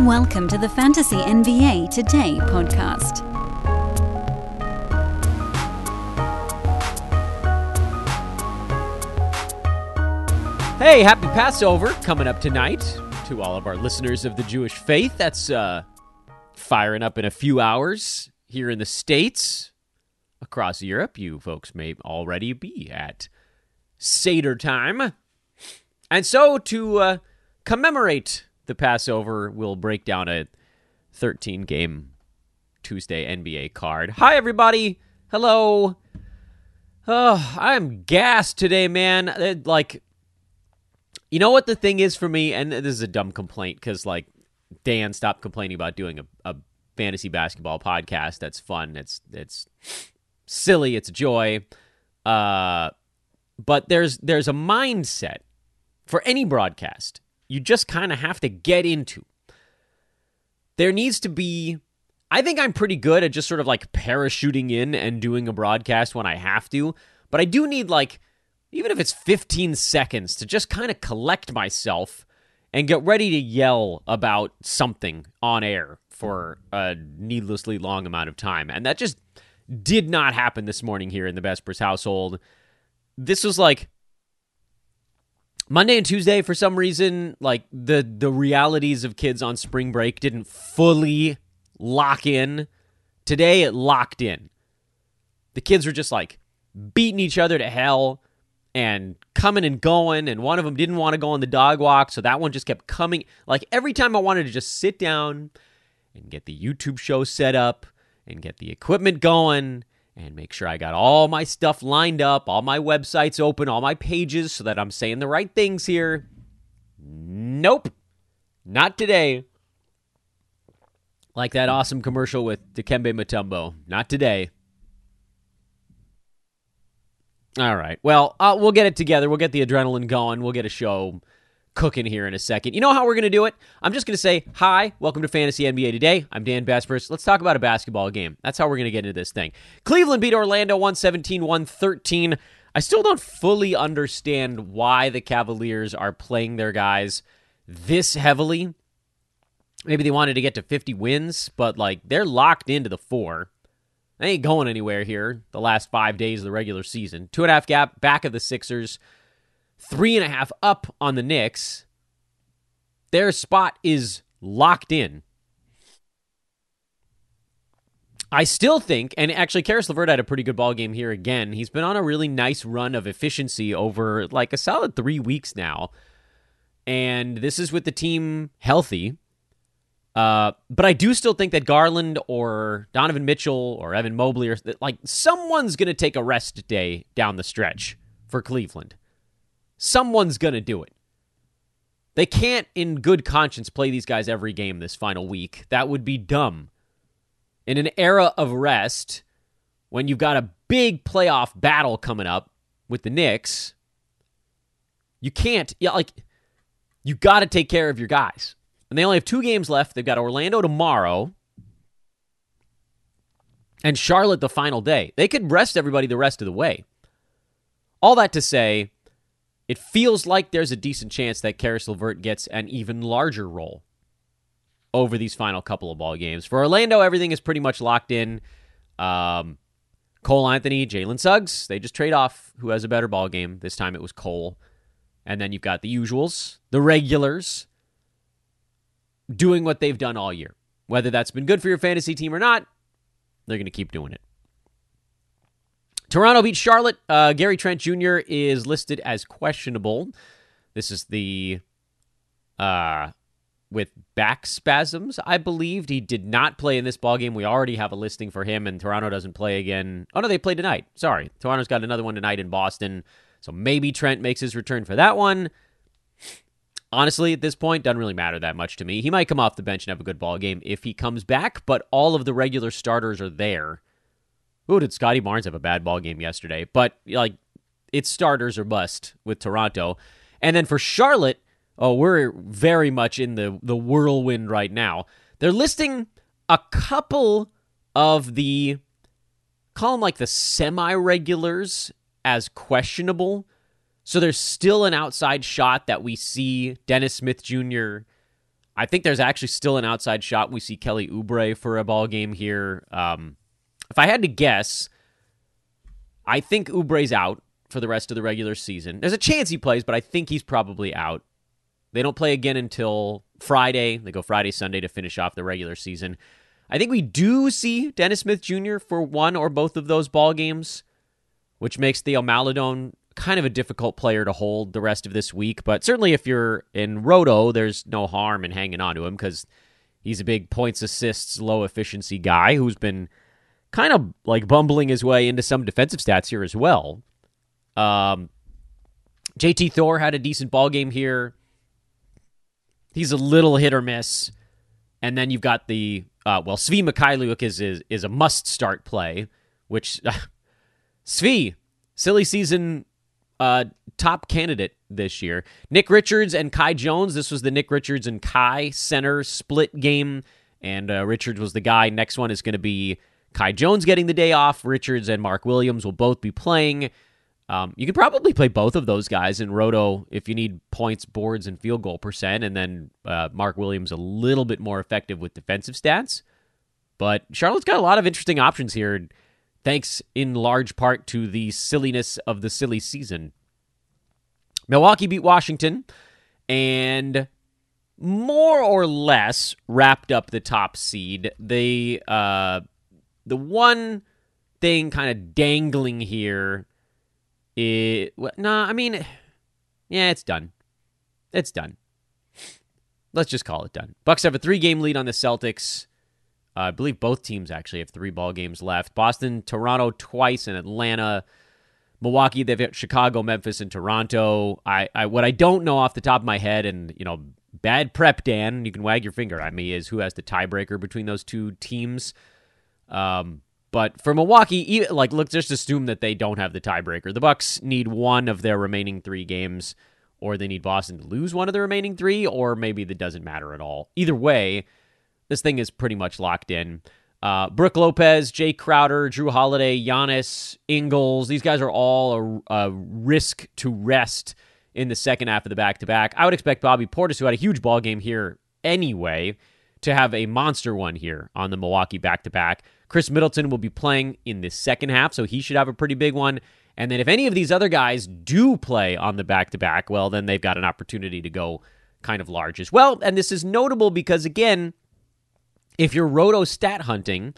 Welcome to the Fantasy NBA Today podcast. Hey, happy Passover coming up tonight to all of our listeners of the Jewish faith. That's uh, firing up in a few hours here in the States. Across Europe, you folks may already be at Seder time. And so, to uh, commemorate the Passover, we'll break down a 13 game Tuesday NBA card. Hi, everybody. Hello. Oh, I'm gassed today, man. It, like, you know what the thing is for me, and this is a dumb complaint because like Dan stopped complaining about doing a, a fantasy basketball podcast. That's fun. It's it's silly. It's joy. Uh, but there's there's a mindset for any broadcast you just kind of have to get into. There needs to be. I think I'm pretty good at just sort of like parachuting in and doing a broadcast when I have to, but I do need like even if it's 15 seconds, to just kind of collect myself and get ready to yell about something on air for a needlessly long amount of time. And that just did not happen this morning here in the Besbris household. This was like Monday and Tuesday for some reason, like the the realities of kids on spring break didn't fully lock in. Today it locked in. The kids were just like beating each other to hell and coming and going and one of them didn't want to go on the dog walk so that one just kept coming like every time i wanted to just sit down and get the youtube show set up and get the equipment going and make sure i got all my stuff lined up all my websites open all my pages so that i'm saying the right things here nope not today like that awesome commercial with Dikembe Mutombo. Not today. All right. Well, uh, we'll get it together. We'll get the adrenaline going. We'll get a show cooking here in a second. You know how we're going to do it? I'm just going to say, hi, welcome to Fantasy NBA Today. I'm Dan Besbris. Let's talk about a basketball game. That's how we're going to get into this thing. Cleveland beat Orlando 117 113. I still don't fully understand why the Cavaliers are playing their guys this heavily. Maybe they wanted to get to 50 wins, but like they're locked into the four. They ain't going anywhere here the last five days of the regular season. Two and a half gap back of the Sixers, three and a half up on the Knicks. Their spot is locked in. I still think, and actually, Caris LeVert had a pretty good ball game here again. He's been on a really nice run of efficiency over like a solid three weeks now. And this is with the team healthy. Uh, but I do still think that Garland or Donovan Mitchell or Evan Mobley or like someone's going to take a rest day down the stretch for Cleveland. Someone's going to do it. They can't, in good conscience, play these guys every game this final week. That would be dumb. In an era of rest, when you've got a big playoff battle coming up with the Knicks, you can't, yeah, like, you got to take care of your guys. And they only have two games left. They've got Orlando tomorrow and Charlotte the final day. They could rest everybody the rest of the way. All that to say, it feels like there's a decent chance that Caris LeVert gets an even larger role over these final couple of ball games. For Orlando, everything is pretty much locked in. Um, Cole Anthony, Jalen Suggs, they just trade off who has a better ball game. This time it was Cole. And then you've got the usuals, the regulars, doing what they've done all year. Whether that's been good for your fantasy team or not, they're going to keep doing it. Toronto beats Charlotte. Uh, Gary Trent Jr. is listed as questionable. This is the uh, with back spasms. I believed he did not play in this ball game. We already have a listing for him, and Toronto doesn't play again. Oh no, they play tonight. Sorry, Toronto's got another one tonight in Boston. So maybe Trent makes his return for that one honestly, at this point, doesn't really matter that much to me. He might come off the bench and have a good ball game if he comes back, but all of the regular starters are there. Ooh, did Scotty Barnes have a bad ball game yesterday? But like, it's starters or bust with Toronto. And then for Charlotte, oh, we're very much in the the whirlwind right now. They're listing a couple of the call them like the semi regulars as questionable so there's still an outside shot that we see Dennis Smith Jr. I think there's actually still an outside shot. We see Kelly Oubre for a ball game here. Um, if I had to guess, I think Oubre's out for the rest of the regular season. There's a chance he plays, but I think he's probably out. They don't play again until Friday. They go Friday, Sunday to finish off the regular season. I think we do see Dennis Smith Jr. for one or both of those ball games, which makes Theo Maledon kind of a difficult player to hold the rest of this week. But certainly, if you're in Roto, there's no harm in hanging on to him because he's a big points, assists, low efficiency guy who's been kind of like bumbling his way into some defensive stats here as well. Um, JT Thor had a decent ball game here. He's a little hit or miss. And then you've got the uh, well, Svi Mykhailiuk is, is is a must start play, which Svi silly season uh, top candidate this year. Nick Richards and Kai Jones. This was the Nick Richards and Kai center split game, and uh, Richards was the guy. Next one is going to be Kai Jones getting the day off. Richards and Mark Williams will both be playing. Um, you could probably play both of those guys in Roto if you need points, boards, and field goal percent, and then uh, Mark Williams a little bit more effective with defensive stats. But Charlotte's got a lot of interesting options here, thanks in large part to the silliness of the silly season. Milwaukee beat Washington and more or less wrapped up the top seed. They uh, the one thing kind of dangling here it well, nah, I mean, yeah, it's done. It's done. Let's just call it done. Bucks have a three-game lead on the Celtics. Uh, I believe both teams actually have three ball games left. Boston, Toronto twice, and Atlanta. Milwaukee, they've got Chicago, Memphis, and Toronto. I, I what I don't know off the top of my head, and you know, bad prep, Dan. You can wag your finger at me. Is who has the tiebreaker between those two teams? Um, but for Milwaukee, like let's just assume that they don't have the tiebreaker. The Bucks need one of their remaining three games, or they need Boston to lose one of the remaining three, or maybe that doesn't matter at all. Either way, this thing is pretty much locked in. Uh, Brook Lopez, Jay Crowder, Jrue Holiday, Giannis, Ingles, these guys are all a, a risk to rest in the second half of the back to back. I would expect Bobby Portis, who had a huge ball game here anyway, to have a monster one here on the Milwaukee back to back. Khris Middleton will be playing in the second half, so he should have a pretty big one. And then if any of these other guys do play on the back to back, well, then they've got an opportunity to go kind of large as well. And this is notable because, again, if you're roto stat hunting,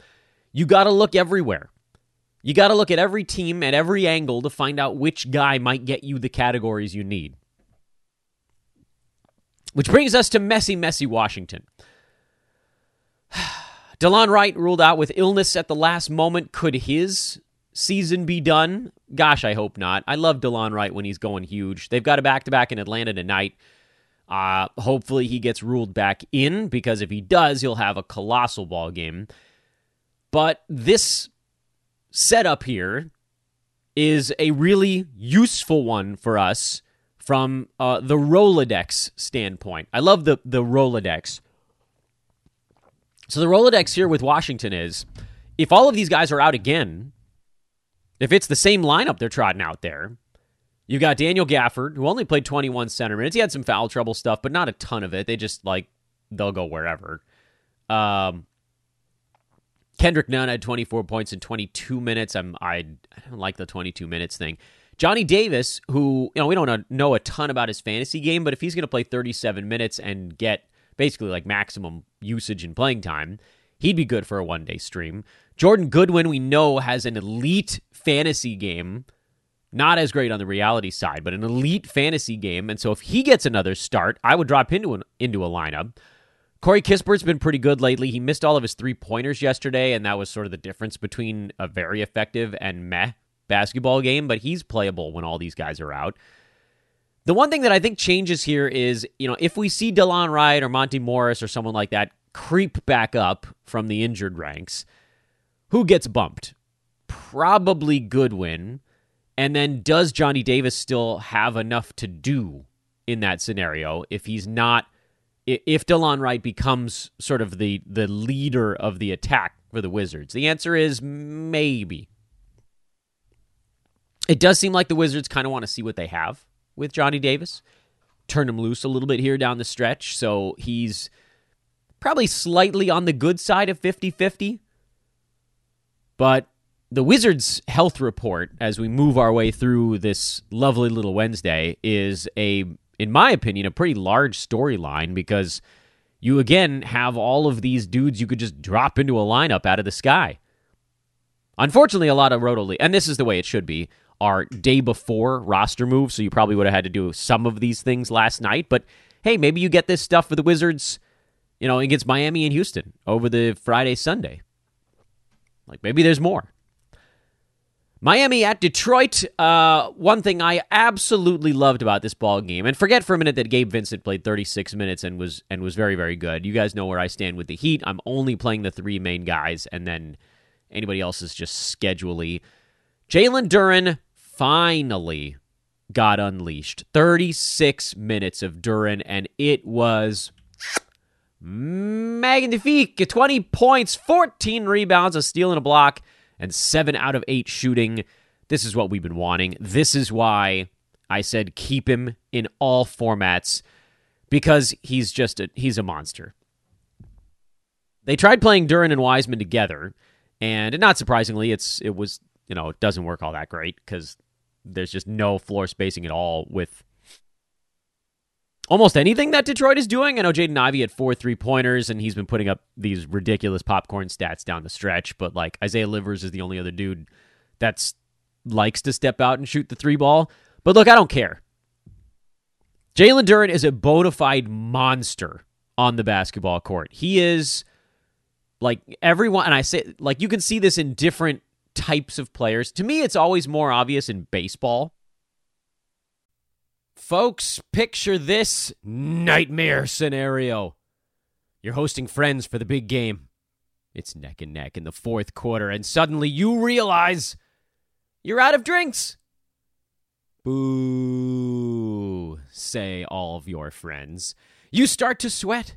you got to look everywhere. You got to look at every team at every angle to find out which guy might get you the categories you need. Which brings us to messy, messy Washington. Delon Wright ruled out with illness at the last moment. Could his season be done? Gosh, I hope not. I love Delon Wright when he's going huge. They've got a back to back in Atlanta tonight. Uh, hopefully, he gets ruled back in because if he does, he'll have a colossal ball game. But this setup here is a really useful one for us from uh, the Rolodex standpoint. I love the the Rolodex so the Rolodex here with Washington is if all of these guys are out again, if it's the same lineup they're trotting out there, you've got Daniel Gafford, who only played 21 center minutes. He had some foul trouble stuff, but not a ton of it. They just like they'll go wherever. Um, Kendrick Nunn had 24 points in 22 minutes. I'm I, I don't like the 22 minutes thing. Johnny Davis, who you know we don't know a ton about his fantasy game, but if he's going to play 37 minutes and get basically like maximum usage and playing time. He'd be good for a one day stream. Jordan Goodwin, we know, has an elite fantasy game. Not as great on the reality side, but an elite fantasy game. And so if he gets another start, I would drop into an, into a lineup. Corey Kispert's been pretty good lately. He missed all of his three pointers yesterday, and that was sort of the difference between a very effective and meh basketball game, but he's playable when all these guys are out. The one thing that I think changes here is, you know, if we see Delon Wright or Monty Morris or someone like that creep back up from the injured ranks, who gets bumped? Probably Goodwin. And then does Johnny Davis still have enough to do in that scenario if he's not if Delon Wright becomes sort of the the leader of the attack for the Wizards? The answer is maybe. It does seem like the Wizards kind of want to see what they have with Johnny Davis. Turn him loose a little bit here down the stretch. So he's probably slightly on the good side of 50 50. But the Wizards' health report as we move our way through this lovely little Wednesday is a, in my opinion, a pretty large storyline because you again have all of these dudes you could just drop into a lineup out of the sky. Unfortunately, a lot of Roto League, and this is the way it should be, are day before roster moves, so you probably would have had to do some of these things last night. But hey, maybe you get this stuff for the Wizards, you know, against Miami and Houston over the Friday, Sunday. Like maybe there's more. Miami at Detroit. Uh, one thing I absolutely loved about this ball game, and forget for a minute that Gabe Vincent played 36 minutes and was and was very very good. You guys know where I stand with the Heat. I'm only playing the three main guys, and then anybody else is just schedulely. Jalen Duren finally got unleashed. 36 minutes of Duren, and it was magnifique. 20 points, 14 rebounds, a steal and a block and seven out of eight shooting. This is what we've been wanting. This is why I said keep him in all formats because he's just a he's a monster. They tried playing Duren and Wiseman together, and not surprisingly, it's it was you know it doesn't work all that great because there's just no floor spacing at all with almost anything that Detroit is doing. I know Jaden Ivey had four three pointers, and he's been putting up these ridiculous popcorn stats down the stretch. But like Isaiah Livers is the only other dude that's likes to step out and shoot the three ball. But look, I don't care. Jalen Duren is a bona fide monster on the basketball court. He is like everyone, and I say like you can see this in different types of players. To me, it's always more obvious in baseball Folks, picture this nightmare scenario. You're hosting friends for the big game. It's neck and neck in the fourth quarter, and suddenly you realize you're out of drinks. Boo, say all of your friends. You start to sweat.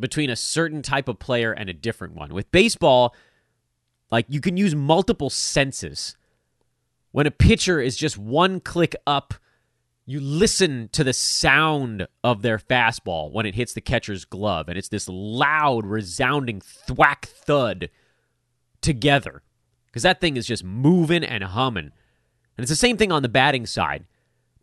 between a certain type of player and a different one. With baseball, like you can use multiple senses. When a pitcher is just one click up you listen to the sound of their fastball when it hits the catcher's glove, and it's this loud, resounding thwack thud together. Because that thing is just moving and humming. And it's the same thing on the batting side.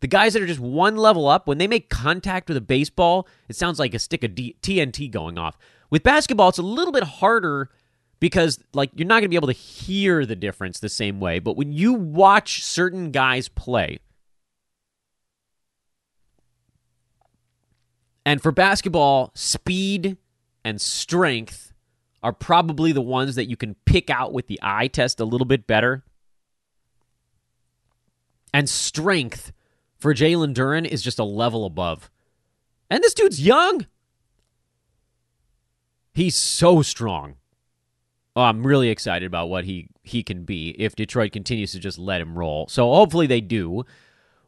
The guys that are just one level up, when they make contact with a baseball, it sounds like a stick of D- TNT going off. With basketball, it's a little bit harder because like you're not going to be able to hear the difference the same way. But when you watch certain guys play, And for basketball, speed and strength are probably the ones that you can pick out with the eye test a little bit better. And strength for Jalen Duren is just a level above. And this dude's young. He's so strong. Oh, I'm really excited about what he, he can be if Detroit continues to just let him roll. So hopefully they do.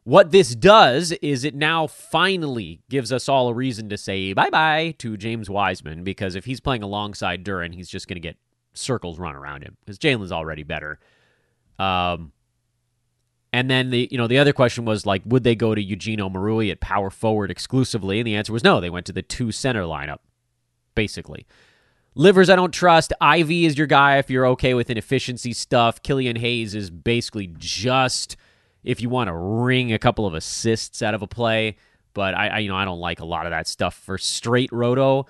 What this does is it now finally gives us all a reason to say bye bye to James Wiseman because if he's playing alongside Duren, he's just going to get circles run around him because Jalen's already better. Um, and then the you know the other question was like, would they go to Eugene Omoruyi at power forward exclusively? And the answer was no. They went to the two center lineup, basically. Livers, I don't trust. Ivey is your guy if you're okay with inefficiency stuff. Killian Hayes is basically just if you want to wring a couple of assists out of a play. But I, I you know, I don't like a lot of that stuff for straight roto.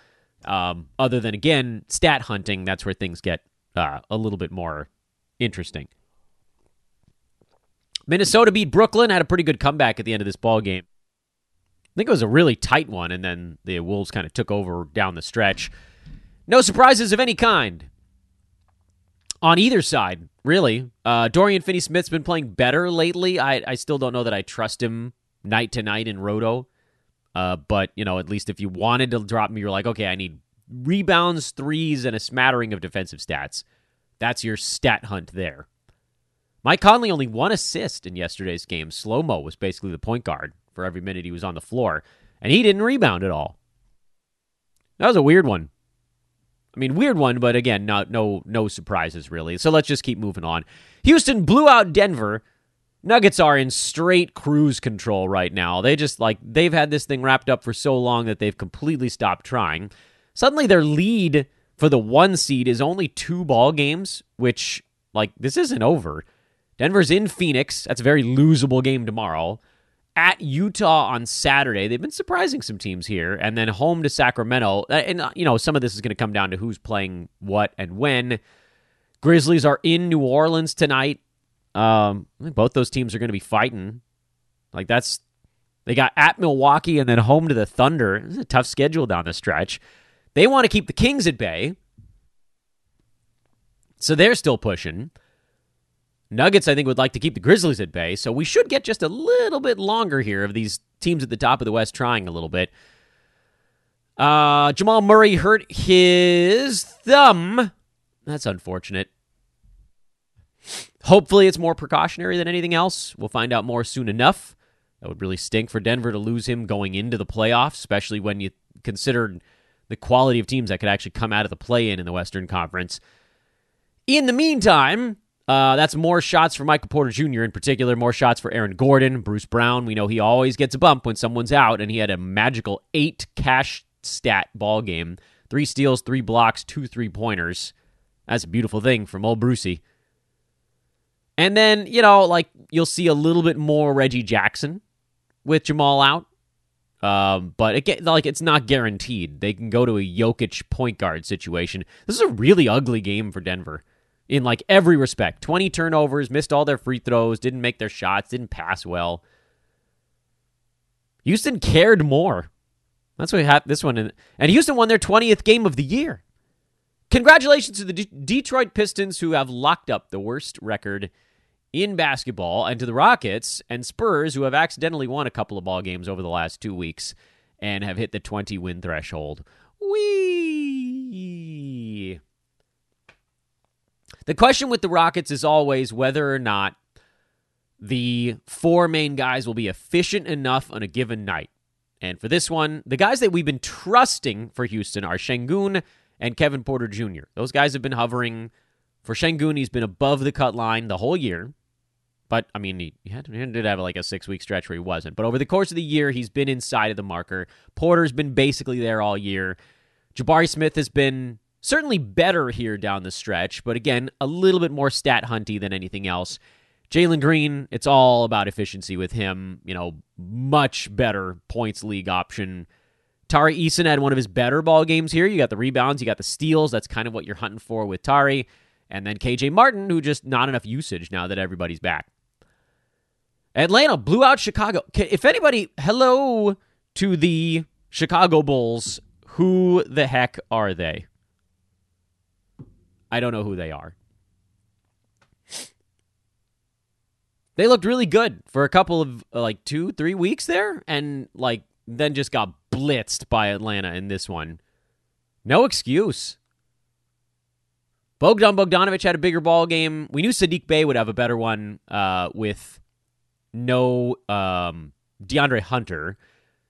Um, other than again, stat hunting, that's where things get uh, a little bit more interesting. Minnesota beat Brooklyn, had a pretty good comeback at the end of this ball game. I think it was a really tight one, and then the Wolves kind of took over down the stretch. No surprises of any kind on either side, really. Uh, Dorian Finney Smith's been playing better lately. I, I still don't know that I trust him night to night in Roto. Uh, but, you know, at least if you wanted to drop me, you're like, okay, I need rebounds, threes, and a smattering of defensive stats. That's your stat hunt there. Mike Conley only one assist in yesterday's game. Slow mo was basically the point guard for every minute he was on the floor, and he didn't rebound at all. That was a weird one. I mean, weird one, but again, not no no surprises really. So let's just keep moving on. Houston blew out Denver. Nuggets are in straight cruise control right now. They just like they've had this thing wrapped up for so long that they've completely stopped trying. Suddenly their lead for the 1 seed is only 2 ball games, which like this isn't over. Denver's in Phoenix. That's a very losable game tomorrow at Utah on Saturday. They've been surprising some teams here, and then home to Sacramento. Uh, and, uh, you know, some of this is going to come down to who's playing what and when. Grizzlies are in New Orleans tonight. Um, both those teams are going to be fighting. Like, that's. They got at Milwaukee and then home to the Thunder. It's a tough schedule down the stretch. They want to keep the Kings at bay. So they're still pushing. Nuggets, I think, would like to keep the Grizzlies at bay, so we should get just a little bit longer here of these teams at the top of the West trying a little bit. Uh, Jamal Murray hurt his thumb. That's unfortunate. Hopefully, it's more precautionary than anything else. We'll find out more soon enough. That would really stink for Denver to lose him going into the playoffs, especially when you consider the quality of teams that could actually come out of the play in in the Western Conference. In the meantime, uh, that's more shots for Michael Porter Jr. in particular, more shots for Aaron Gordon, Bruce Brown. We know he always gets a bump when someone's out, and he had a magical eight cash stat ball game. Three steals, three blocks, two three pointers. That's a beautiful thing from old Brucey. And then, you know, like you'll see a little bit more Reggie Jackson with Jamal out. Um, but like it's not guaranteed. They can go to a Jokic point guard situation. This is a really ugly game for Denver in like every respect 20 turnovers, missed all their free throws, didn't make their shots, didn't pass well. Houston cared more. That's what happened this one. And Houston won their 20th game of the year. Congratulations to the D- Detroit Pistons, who have locked up the worst record in basketball, and to the Rockets and Spurs, who have accidentally won a couple of ball games over the last two weeks and have hit the 20 win threshold. Wee. The question with the Rockets is always whether or not the four main guys will be efficient enough on a given night. And for this one, the guys that we've been trusting for Houston are Sengun and Kevin Porter Jr. Those guys have been hovering. For Sengun, he's been above the cut line the whole year. But, I mean, he, he, had, he did have like a six week stretch where he wasn't. But over the course of the year, he's been inside of the marker. Porter's been basically there all year. Jabari Smith has been certainly better here down the stretch, but again, a little bit more stat hunty than anything else. Jalen Green, it's all about efficiency with him. You know, much better points league option. Tari Eason had one of his better ball games here. You got the rebounds, you got the steals. That's kind of what you're hunting for with Tari. And then KJ Martin, who just not enough usage now that everybody's back. Atlanta blew out Chicago. If anybody, hello to the Chicago Bulls. Who the heck are they? I don't know who they are. They looked really good for a couple of like two, three weeks there, and like then just got blitzed by Atlanta in this one. No excuse. Bogdan Bogdanovic had a bigger ball game. We knew Sadiq Bey would have a better one uh, with no um, DeAndre Hunter.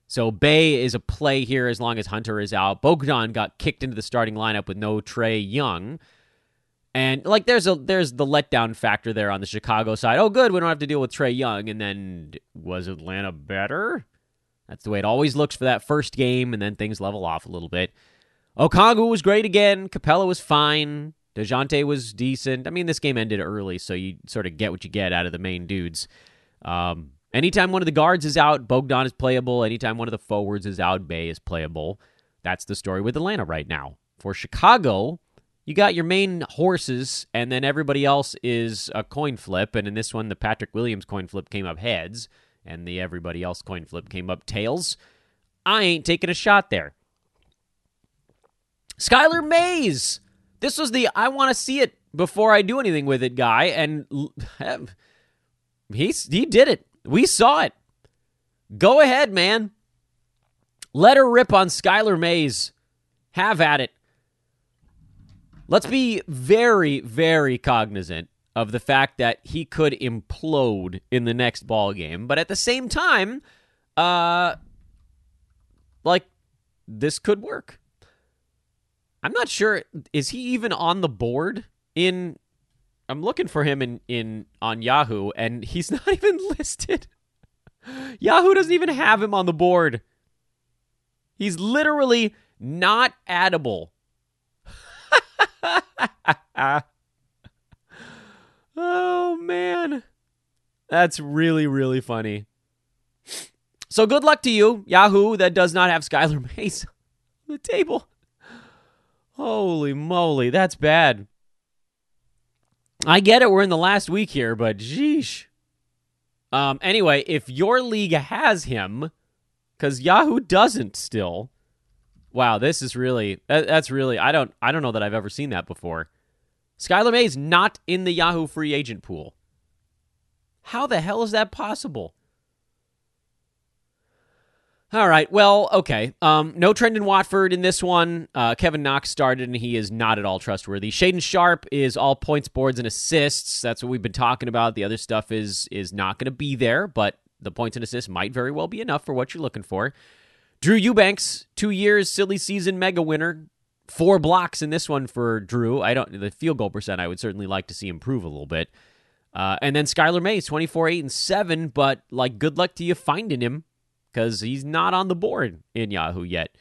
So Bey is a play here as long as Hunter is out. Bogdan got kicked into the starting lineup with no Trae Young. And like there's a there's the letdown factor there on the Chicago side. Oh good, we don't have to deal with Trae Young and then was Atlanta better? That's the way it always looks for that first game and then things level off a little bit. Okongwu was great again. Capela was fine. DeJounte was decent. I mean, this game ended early, so you sort of get what you get out of the main dudes. Um, anytime one of the guards is out, Bogdan is playable. Anytime one of the forwards is out, Bey is playable. That's the story with Atlanta right now. For Chicago, you got your main horses, and then everybody else is a coin flip. And in this one, the Patrick Williams coin flip came up heads, and the everybody else coin flip came up tails. I ain't taking a shot there. Skylar Mays. This was the I want to see it before I do anything with it guy, and he's he did it. We saw it. Go ahead, man. Let her rip on Skylar Mays. Have at it. Let's be very, very cognizant of the fact that he could implode in the next ball game, but at the same time, uh, like this could work. I'm not sure. Is he even on the board in? I'm looking for him in in on Yahoo, and he's not even listed. Yahoo doesn't even have him on the board. He's literally not addable. Oh man. That's really really funny. So good luck to you, Yahoo, that does not have Skylar Mays on the table. Holy moly, that's bad. I get it, we're in the last week here, but geesh. Um, anyway, if your league has him, because Yahoo doesn't still. Wow, this is really that, that's really I don't I don't know that I've ever seen that before. Skylar May is not in the Yahoo free agent pool. How the hell is that possible? All right. Well, okay. Um, no Trendon Watford in this one. Uh, Kevin Knox started, and he is not at all trustworthy. Shaedon Sharpe is all points, boards, and assists. That's what we've been talking about. The other stuff is is not going to be there, but the points and assists might very well be enough for what you're looking for. Drew Eubanks, two years, silly season, mega winner. Four blocks in this one for Drew. I don't the field goal percent. I would certainly like to see improve a little bit. Uh, and then Skylar Mays, 24, 8, and 7, but like good luck to you finding him because he's not on the board in Yahoo yet.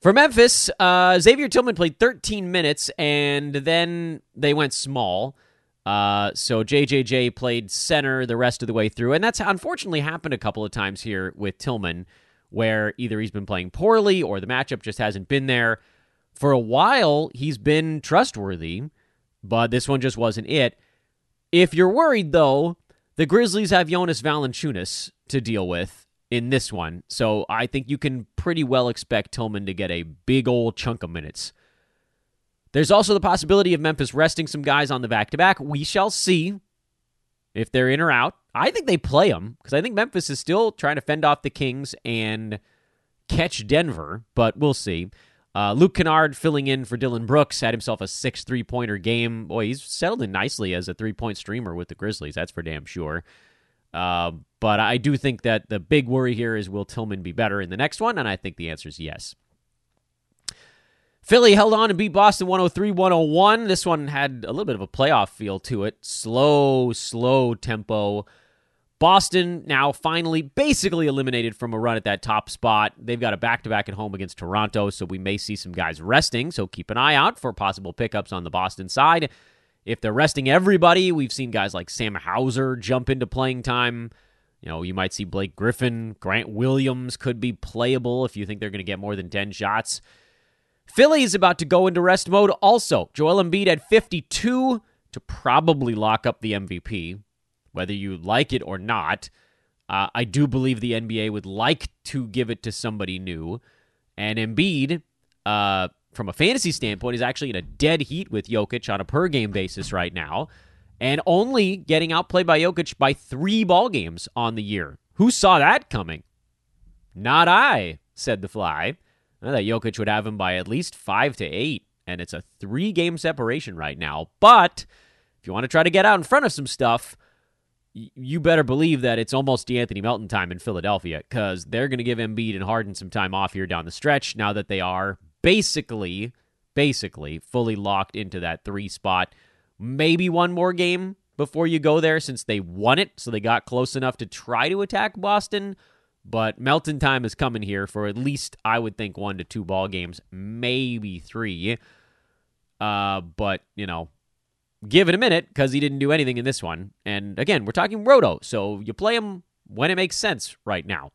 For Memphis, uh, Xavier Tillman played 13 minutes, and then they went small. Uh, so JJJ played center the rest of the way through, and that's unfortunately happened a couple of times here with Tillman, where either he's been playing poorly or the matchup just hasn't been there. For a while, he's been trustworthy, but this one just wasn't it. If you're worried, though, the Grizzlies have Jonas Valanciunas to deal with, in this one. So I think you can pretty well expect Tillman to get a big old chunk of minutes. There's also the possibility of Memphis resting some guys on the back to back. We shall see if they're in or out. I think they play them because I think Memphis is still trying to fend off the Kings and catch Denver, but we'll see. Uh, Luke Kennard filling in for Dillon Brooks had himself a six three pointer game. Boy, he's settled in nicely as a three point streamer with the Grizzlies. That's for damn sure. Uh, but I do think that the big worry here is will Tillman be better in the next one? And I think the answer is yes. Philly held on and beat Boston 103 101. This one had a little bit of a playoff feel to it. Slow, slow tempo. Boston now finally basically eliminated from a run at that top spot. They've got a back to back at home against Toronto, so we may see some guys resting. So keep an eye out for possible pickups on the Boston side. If they're resting everybody, we've seen guys like Sam Hauser jump into playing time. You know, you might see Blake Griffin, Grant Williams could be playable if you think they're going to get more than 10 shots. Philly is about to go into rest mode also. Joel Embiid had 52 to probably lock up the MVP, whether you like it or not. Uh, I do believe the NBA would like to give it to somebody new. And Embiid, uh, from a fantasy standpoint, is actually in a dead heat with Jokic on a per game basis right now, and only getting outplayed by Jokic by three ball games on the year. Who saw that coming? Not I, said the fly. I thought Jokic would have him by at least five to eight, and it's a three game separation right now. But if you want to try to get out in front of some stuff, you better believe that it's almost De'Anthony Melton time in Philadelphia because they're going to give Embiid and Harden some time off here down the stretch now that they are basically, basically fully locked into that three spot. Maybe one more game before you go there since they won it, so they got close enough to try to attack Boston. But Melton time is coming here for at least, I would think, one to two ball games, maybe three. Uh, but, you know, give it a minute because he didn't do anything in this one. And again, we're talking Roto, so you play him when it makes sense right now.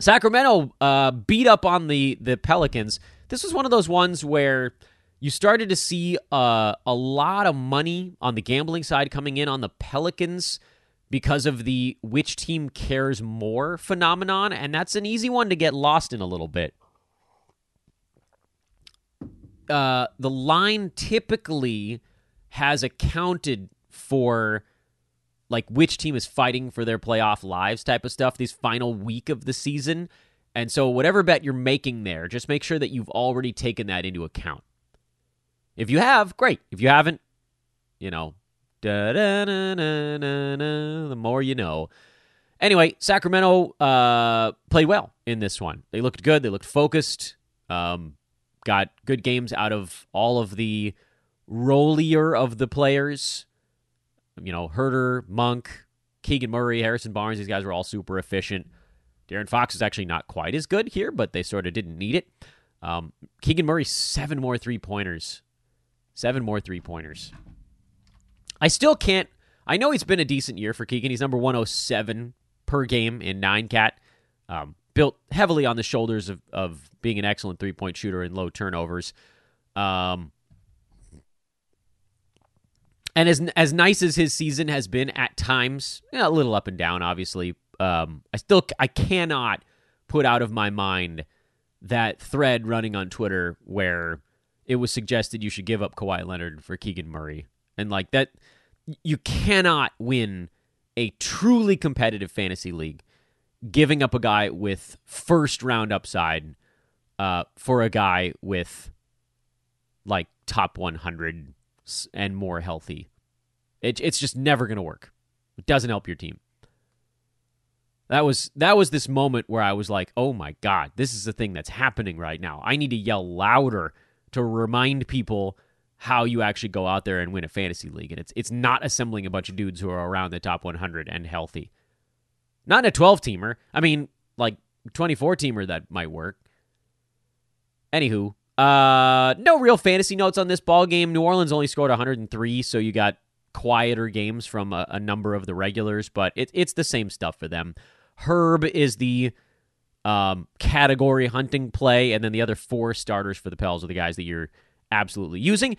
Sacramento uh, beat up on the the Pelicans. This was one of those ones where you started to see uh, a lot of money on the gambling side coming in on the Pelicans because of the which team cares more phenomenon, and that's an easy one to get lost in a little bit. Uh, the line typically has accounted for like which team is fighting for their playoff lives type of stuff these final week of the season. And so whatever bet you're making there, just make sure that you've already taken that into account. If you have, great. If you haven't, you know, the more you know. Anyway, Sacramento uh, played well in this one. They looked good. They looked focused. Um, got good games out of all of the rollier of the players. You know, Huerter, Monk, Keegan Murray, Harrison Barnes. These guys were all super efficient. De'Aaron Fox is actually not quite as good here, but they sort of didn't need it. Um, Keegan Murray, seven more three pointers. Seven more three pointers. I still can't. I know he's been a decent year for Keegan. He's number 107 per game in nine cat. Um, built heavily on the shoulders of, of being an excellent three point shooter and low turnovers. Um, and as as nice as his season has been at times, a little up and down, obviously. Um, I still I cannot put out of my mind that thread running on Twitter where it was suggested you should give up Kawhi Leonard for Keegan Murray, and like that, you cannot win a truly competitive fantasy league giving up a guy with first round upside uh, for a guy with like top 100 and more healthy. It, it's just never going to work. It doesn't help your team. That was that was this moment where I was like, "Oh my god, this is the thing that's happening right now. I need to yell louder to remind people how you actually go out there and win a fantasy league. And it's it's not assembling a bunch of dudes who are around the top 100 and healthy. Not in a 12 teamer. I mean, like 24 teamer that might work. Anywho, uh, no real fantasy notes on this ball game. New Orleans only scored 103, so you got quieter games from a, a number of the regulars, but it, it's the same stuff for them. Herb is the um, category hunting play, and then the other four starters for the Pels are the guys that you're absolutely using.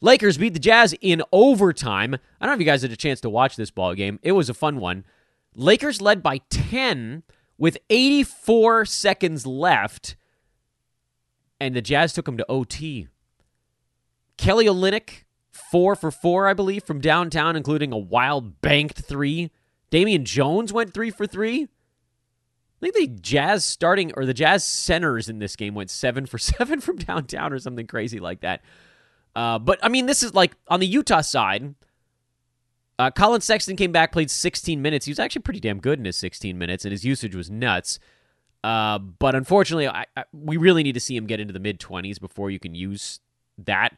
Lakers beat the Jazz in overtime. I don't know if you guys had a chance to watch this ball game. It was a fun one. Lakers led by 10 with 84 seconds left, and the Jazz took them to OT. Kelly Olynyk, four for four, I believe, from downtown, including a wild banked three. Damian Jones went three for three. I think the Jazz starting or the Jazz centers in this game went seven for seven from downtown or something crazy like that. Uh, but I mean, this is like on the Utah side. Uh, Collin Sexton came back, played 16 minutes. He was actually pretty damn good in his 16 minutes, and his usage was nuts. Uh, but unfortunately, I, I, we really need to see him get into the mid 20s before you can use that.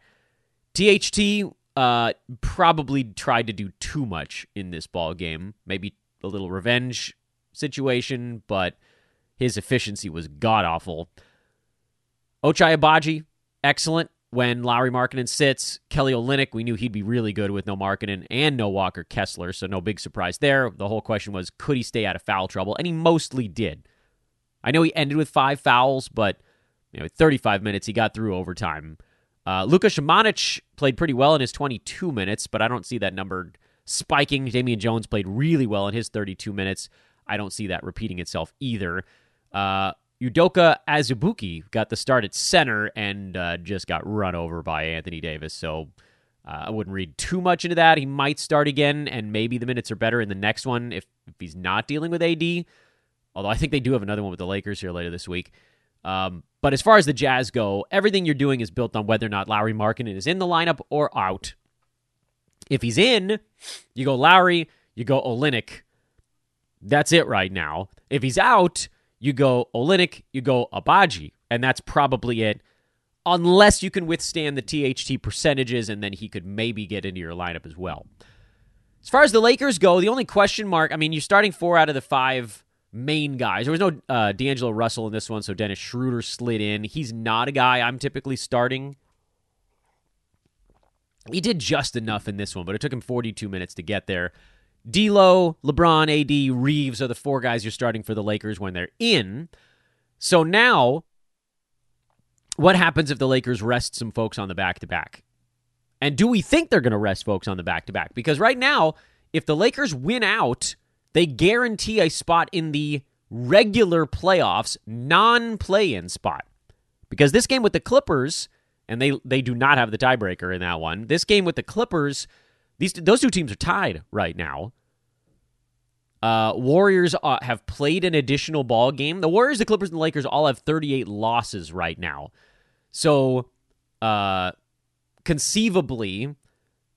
THT uh, probably tried to do too much in this ball game. Maybe a little revenge situation, but his efficiency was god awful. Ochai Agbaji, excellent when Lauri Markkanen sits. Kelly Olynyk, we knew he'd be really good with no Markkanen and no Walker Kessler, so no big surprise there. The whole question was, could he stay out of foul trouble? And he mostly did. I know he ended with five fouls, but you know, 35 minutes, he got through overtime. Uh, Luka Samanic played pretty well in his 22 minutes, but I don't see that number spiking. Damian Jones played really well in his 32 minutes. I don't see that repeating itself either. Uh, Udoka Azubuike got the start at center and uh, just got run over by Anthony Davis. So uh, I wouldn't read too much into that. He might start again, and maybe the minutes are better in the next one if, if he's not dealing with AD. Although I think they do have another one with the Lakers here later this week. Um, but as far as the Jazz go, everything you're doing is built on whether or not Lauri Markkanen is in the lineup or out. If he's in, you go Lauri, you go Olynyk. That's it right now. If he's out, you go Olynyk, you go Agbaji, and that's probably it. Unless you can withstand the THT percentages, and then he could maybe get into your lineup as well. As far as the Lakers go, the only question mark, I mean, you're starting four out of the five main guys. There was no uh, D'Angelo Russell in this one, so Dennis Schroeder slid in. He's not a guy I'm typically starting. He did just enough in this one, but it took him 42 minutes to get there. D'Lo, LeBron, AD, Reaves are the four guys you're starting for the Lakers when they're in. So now what happens if the Lakers rest some folks on the back to back? And do we think they're going to rest folks on the back to back? Because right now, if the Lakers win out, they guarantee a spot in the regular playoffs, non play in spot. Because this game with the Clippers, and they, they do not have the tiebreaker in that one, this game with the Clippers, these those two teams are tied right now. Uh, Warriors uh, have played an additional ball game. The Warriors, the Clippers, and the Lakers all have 38 losses right now. So, uh, conceivably,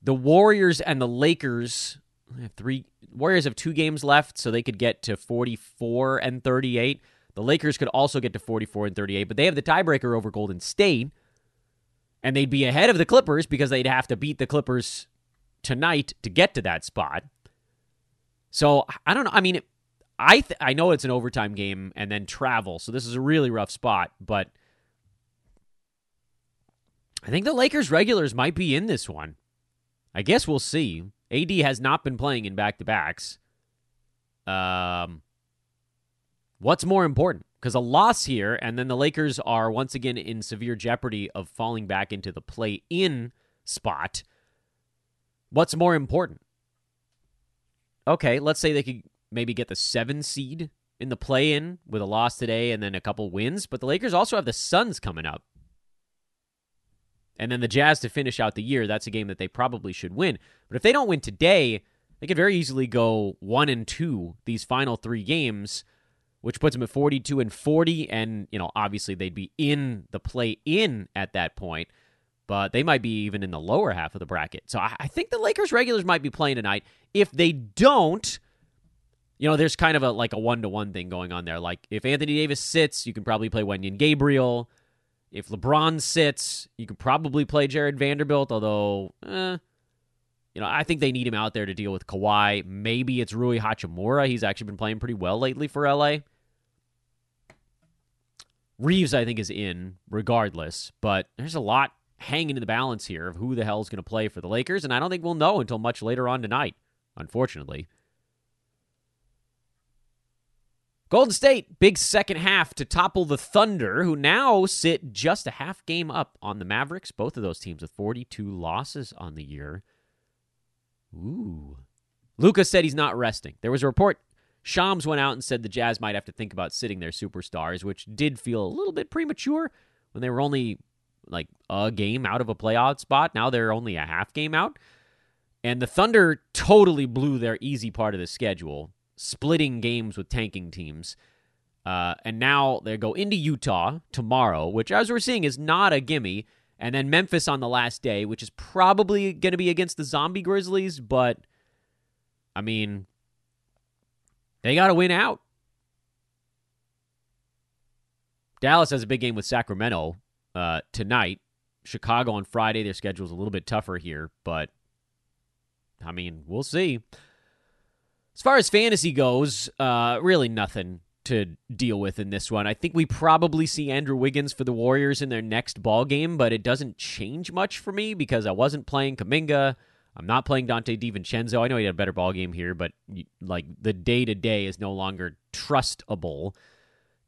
the Warriors and the Lakers have three. Warriors have two games left, so they could get to 44 and 38. The Lakers could also get to 44 and 38, but they have the tiebreaker over Golden State, and they'd be ahead of the Clippers because they'd have to beat the Clippers tonight to get to that spot. So I don't know. I mean, I th- I know it's an overtime game and then travel, so this is a really rough spot. But I think the Lakers regulars might be in this one. I guess we'll see. AD has not been playing in back to backs. Um, what's more important? Because a loss here, and then the Lakers are once again in severe jeopardy of falling back into the play in spot. What's more important? Okay, let's say they could maybe get the seven seed in the play in with a loss today and then a couple wins, but the Lakers also have the Suns coming up. And then the Jazz to finish out the year, that's a game that they probably should win. But if they don't win today, they could very easily go 1 and 2 these final 3 games, which puts them at 42 and 40 and, you know, obviously they'd be in the play in at that point, but they might be even in the lower half of the bracket. So I, I think the Lakers regulars might be playing tonight. If they don't, you know, there's kind of a like a one to one thing going on there. Like if Anthony Davis sits, you can probably play Wenyen Gabriel. If LeBron sits, you could probably play Jarred Vanderbilt, although, eh, you know, I think they need him out there to deal with Kawhi. Maybe it's Rui Hachimura. He's actually been playing pretty well lately for LA. Reaves, I think, is in regardless, but there's a lot hanging in the balance here of who the hell is going to play for the Lakers, and I don't think we'll know until much later on tonight, unfortunately. Golden State, big second half to topple the Thunder, who now sit just a half game up on the Mavericks. Both of those teams with 42 losses on the year. Ooh. Luka said he's not resting. There was a report. Shams went out and said the Jazz might have to think about sitting their superstars, which did feel a little bit premature when they were only like a game out of a playoff spot. Now they're only a half game out. And the Thunder totally blew their easy part of the schedule splitting games with tanking teams. Uh, and now they go into Utah tomorrow, which, as we're seeing, is not a gimme. And then Memphis on the last day, which is probably going to be against the Zombie Grizzlies. But, I mean, they got to win out. Dallas has a big game with Sacramento uh, tonight. Chicago on Friday. Their schedule is a little bit tougher here, but I mean, we'll see. As far as fantasy goes, uh, really nothing to deal with in this one. I think we probably see Andrew Wiggins for the Warriors in their next ball game, but it doesn't change much for me because I wasn't playing Kuminga. I'm not playing Donte DiVincenzo. I know he had a better ball game here, but like the day to day is no longer trustable.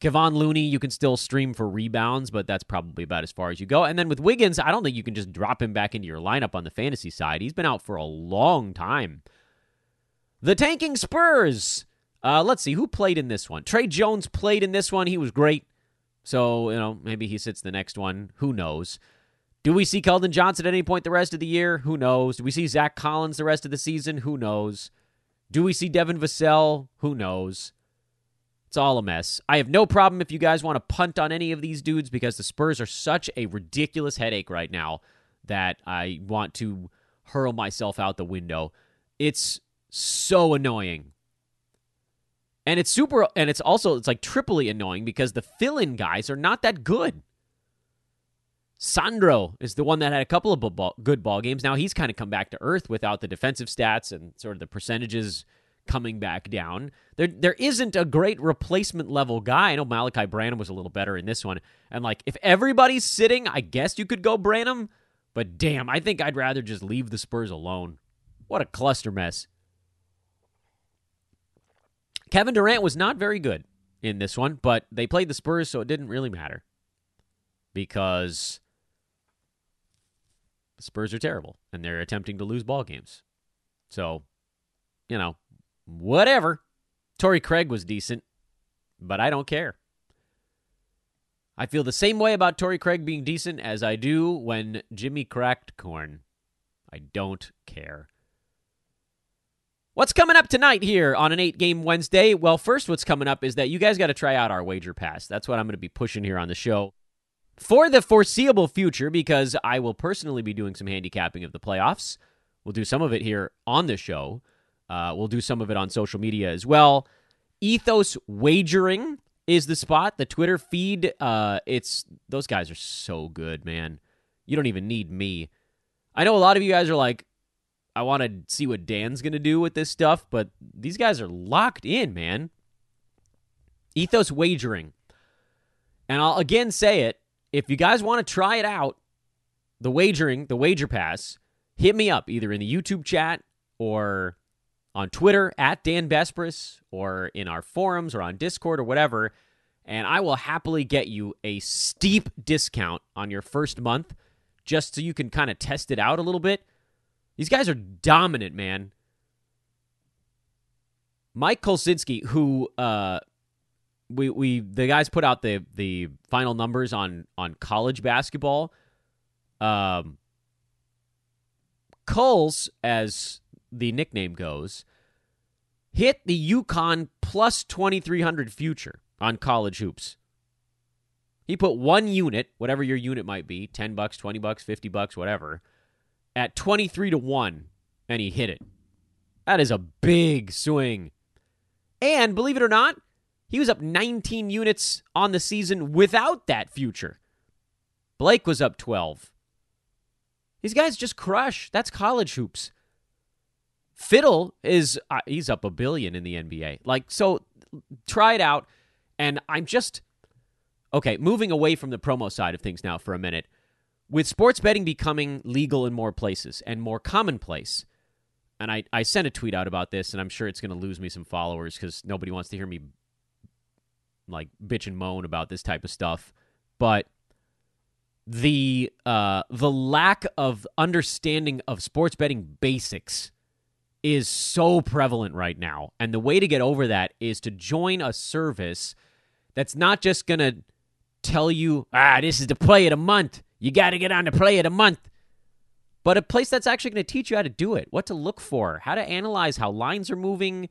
Kevon Looney, you can still stream for rebounds, but that's probably about as far as you go. And then with Wiggins, I don't think you can just drop him back into your lineup on the fantasy side. He's been out for a long time. The tanking Spurs. Uh, let's see who played in this one. Tre Jones played in this one. He was great. So you know maybe he sits the next one. Who knows? Do we see Keldon Johnson at any point the rest of the year? Who knows? Do we see Zach Collins the rest of the season? Who knows? Do we see Devin Vassell? Who knows? It's all a mess. I have no problem if you guys want to punt on any of these dudes because the Spurs are such a ridiculous headache right now that I want to hurl myself out the window. It's so annoying. And it's super and it's also it's like triply annoying because the fill-in guys are not that good. Sandro is the one that had a couple of good ball games. Now he's kind of come back to earth without the defensive stats and sort of the percentages coming back down. There there isn't a great replacement level guy. I know Malaki Branham was a little better in this one. And like if everybody's sitting, I guess you could go Branham, but damn, I think I'd rather just leave the Spurs alone. What a cluster mess. Kevin Durant was not very good in this one, but they played the Spurs, so it didn't really matter. because the Spurs are terrible and they're attempting to lose ball games. So, you know, whatever. Torrey Craig was decent, but I don't care. I feel the same way about Torrey Craig being decent as I do when Jimmy cracked corn. I don't care. What's coming up tonight here on an eight game Wednesday? Well, first, what's coming up is that you guys got to try out our wager pass. That's what I'm going to be pushing here on the show for the foreseeable future because I will personally be doing some handicapping of the playoffs. We'll do some of it here on the show. Uh, we'll do some of it on social media as well. Ethos Wagering is the spot. The Twitter feed, uh, it's those guys are so good, man. You don't even need me. I know a lot of you guys are like, I want to see what Dan's gonna do with this stuff, but these guys are locked in, man. Ethos Wagering, and I'll again say it: if you guys want to try it out, the wagering, the wager pass, hit me up either in the YouTube chat or on Twitter at Dan Besbris or in our forums or on Discord or whatever, and I will happily get you a steep discount on your first month just so you can kind of test it out a little bit. These guys are dominant, man. Mike Kolsinski, who uh, we we the guys put out the the final numbers on on college basketball. Um, Coles, as the nickname goes, hit the UConn plus 2300 future on college hoops. He put one unit, whatever your unit might be, 10 bucks, 20 bucks, 50 bucks, whatever, at 23 to 1 and he hit it. That is a big swing. And believe it or not, he was up 19 units on the season without that future. Blake was up 12. These guys just crush. That's college hoops. Fiddle is uh, he's up a billion in the NBA. Like so try it out and I'm just okay, moving away from the promo side of things now for a minute. With sports betting becoming legal in more places and more commonplace, and I, I sent a tweet out about this, and I'm sure it's going to lose me some followers because nobody wants to hear me like bitch and moan about this type of stuff. But the uh, the lack of understanding of sports betting basics is so prevalent right now, and the way to get over that is to join a service that's not just going to tell you, ah, this is the play of the month. You got to get on the play of the month. But a place that's actually going to teach you how to do it, what to look for, how to analyze how lines are moving,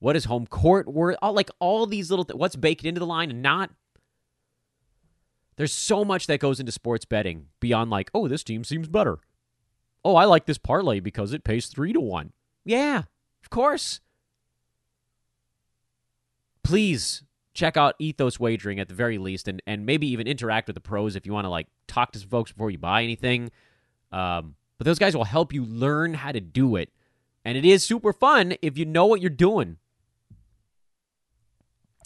what is home court worth, all, like all these little, what's baked into the line and not. There's so much that goes into sports betting beyond like, oh, this team seems better. Oh, I like this parlay because it pays three to one. Yeah, of course. Please check out Ethos Wagering at the very least, and and maybe even interact with the pros if you want to like talk to some folks before you buy anything. Um, but those guys will help you learn how to do it, and it is super fun if you know what you're doing.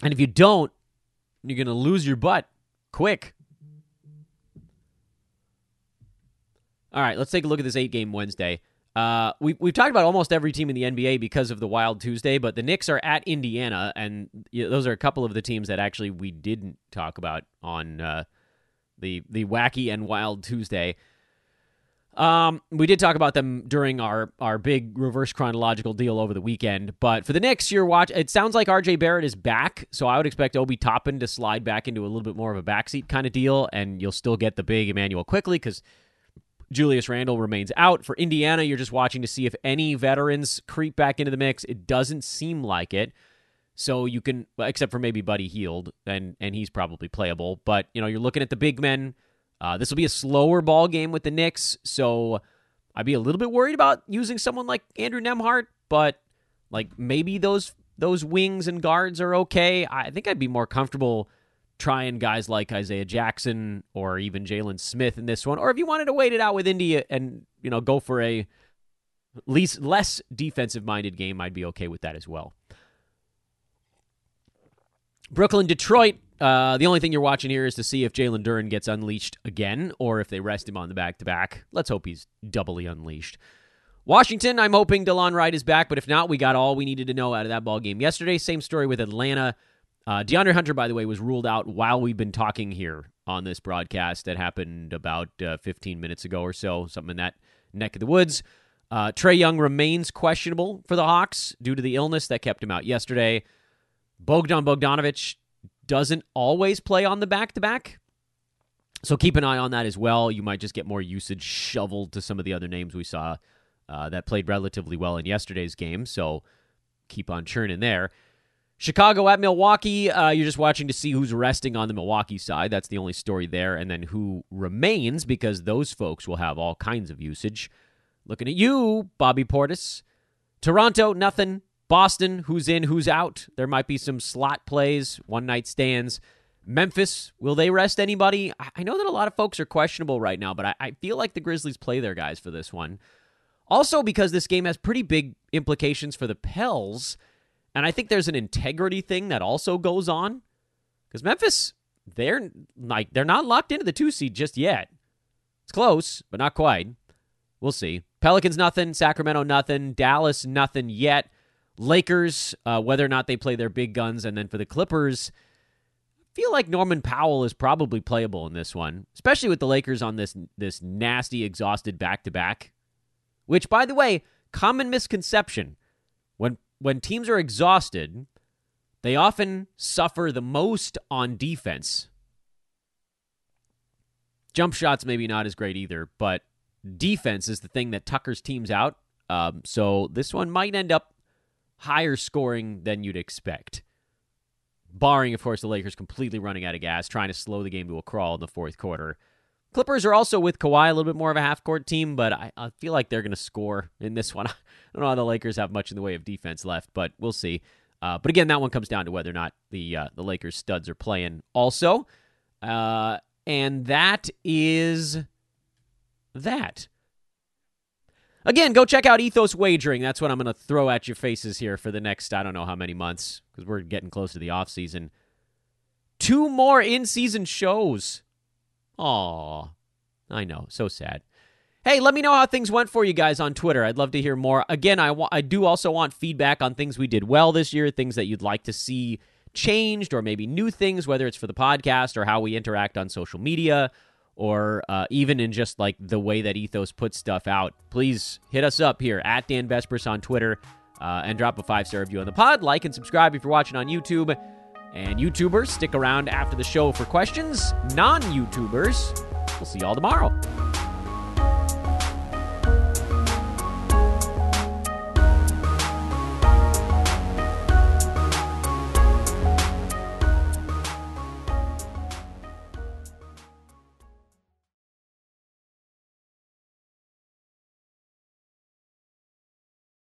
And if you don't, you're gonna lose your butt quick. All right, let's take a look at this eight game Wednesday. Uh, we, we've talked about almost every team in the NBA because of the Wild Tuesday, but the Knicks are at Indiana, and those are a couple of the teams that actually we didn't talk about on uh, the the wacky and Wild Tuesday. Um, we did talk about them during our our big reverse chronological deal over the weekend, but for the Knicks, you're watch. It sounds like R.J. Barrett is back, so I would expect Obi Toppin to slide back into a little bit more of a backseat kind of deal, and you'll still get the big Immanuel Quickley because Julius Randle remains out. For Indiana, you're just watching to see if any veterans creep back into the mix. It doesn't seem like it. So you can, except for maybe Buddy Hield, and and he's probably playable. But you know, you're looking at the big men. Uh, this will be a slower ball game with the Knicks, so I'd be a little bit worried about using someone like Andrew Nembhard. But like maybe those those wings and guards are okay. I think I'd be more comfortable trying guys like Isaiah Jackson or even Jalen Smith in this one, or if you wanted to wait it out with India and you know go for a least less defensive minded game, I'd be okay with that as well. Brooklyn, Detroit. Uh, the only thing you're watching here is to see if Jalen Duren gets unleashed again, or if they rest him on the back to back. Let's hope he's doubly unleashed. Washington, I'm hoping Delon Wright is back, but if not, we got all we needed to know out of that ball game yesterday. Same story with Atlanta. Uh, DeAndre Hunter, by the way, was ruled out while we've been talking here on this broadcast that happened about uh, 15 minutes ago or so, something in that neck of the woods. Uh, Trae Young remains questionable for the Hawks due to the illness that kept him out yesterday. Bogdan Bogdanovic doesn't always play on the back to back. So keep an eye on that as well. You might just get more usage shoveled to some of the other names we saw uh, that played relatively well in yesterday's game. So keep on churning there. Chicago at Milwaukee, uh, you're just watching to see who's resting on the Milwaukee side. That's the only story there. And then who remains because those folks will have all kinds of usage. Looking at you, Bobby Portis. Toronto, nothing. Boston, who's in, who's out. There might be some slot plays, one night stands. Memphis, will they rest anybody? I know that a lot of folks are questionable right now, but I, I feel like the Grizzlies play their guys for this one. Also, because this game has pretty big implications for the Pels and I think there's an integrity thing that also goes on because Memphis, they're like they're not locked into the two seed just yet. It's close, but not quite. We'll see. Pelicans nothing, Sacramento nothing, Dallas nothing yet. Lakers, uh, whether or not they play their big guns, and then for the Clippers, I feel like Norman Powell is probably playable in this one, especially with the Lakers on this this nasty, exhausted back to back. Which, by the way, common misconception when teams are exhausted, they often suffer the most on defense. Jump shots, maybe not as great either, but defense is the thing that tuckers teams out. Um, so this one might end up higher scoring than you'd expect. Barring, of course, the Lakers completely running out of gas, trying to slow the game to a crawl in the fourth quarter. Clippers are also with Kawhi a little bit more of a half court team, but I, I feel like they're going to score in this one. I don't know how the Lakers have much in the way of defense left, but we'll see. Uh, but again, that one comes down to whether or not the uh, the Lakers studs are playing also, uh, and that is that. Again, go check out Ethos Wagering. That's what I'm going to throw at your faces here for the next I don't know how many months because we're getting close to the off season. Two more in season shows Aw, I know, so sad. Hey, let me know how things went for you guys on Twitter. I'd love to hear more. Again, I, I do also want feedback on things we did well this year, things that you'd like to see changed, or maybe new things, whether it's for the podcast or how we interact on social media, or uh, even in just like the way that Ethos puts stuff out. Please hit us up here at Dan Besbris on Twitter uh, and drop a five star review on the pod. Like and subscribe if you're watching on YouTube. And YouTubers, stick around after the show for questions. Non YouTubers, we'll see y'all tomorrow.